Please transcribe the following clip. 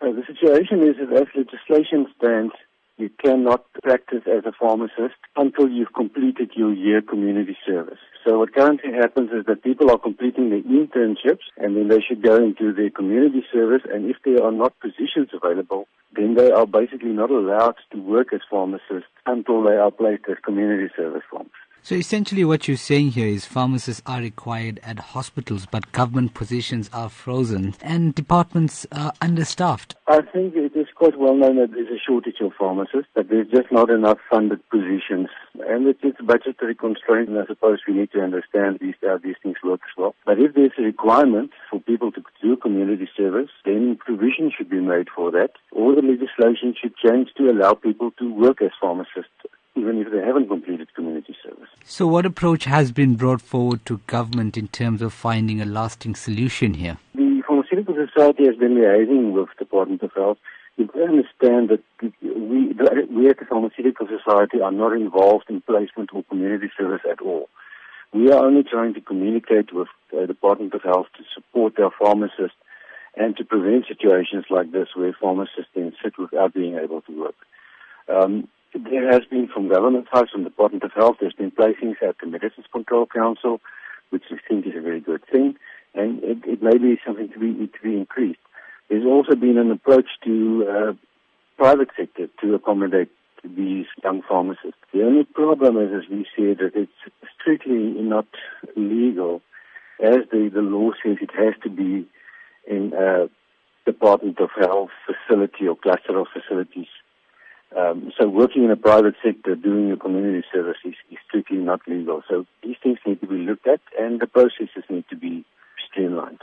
The situation is that as legislation stands, you cannot practice as a pharmacist until you've completed your year community service. So what currently happens is that people are completing their internships and then they should go into their community service and if there are not positions available, then they are basically not allowed to work as pharmacists until they are placed as community service pharmacists. So essentially what you're saying here is pharmacists are required at hospitals, but government positions are frozen and departments are understaffed. I think it is quite well known that there's a shortage of pharmacists, but there's just not enough funded positions. And it's, budgetary constraint, and I suppose we need to understand these, how these things work as well. But if there's a requirement for people to do community service, then provision should be made for that. or the legislation should change to allow people to work as pharmacists even if they haven't completed community. So, what approach has been brought forward to government in terms of finding a lasting solution here? The Pharmaceutical Society has been liaising with the Department of Health. You understand that we, we at the Pharmaceutical Society are not involved in placement or community service at all. We are only trying to communicate with the Department of Health to support our pharmacists and to prevent situations like this where pharmacists then sit without being able to work. Um, there has been from government side, from the Department of Health, there's been placings at the Medicines Control Council, which I think is a very good thing, and it, it may be something to be to be increased. There's also been an approach to uh, private sector to accommodate these young pharmacists. The only problem is, as we see that it's strictly not legal, as the, the law says it has to be in a Department of Health facility or cluster of facilities um, so working in a private sector, doing a community service is, is strictly not legal. So these things need to be looked at and the processes need to be streamlined.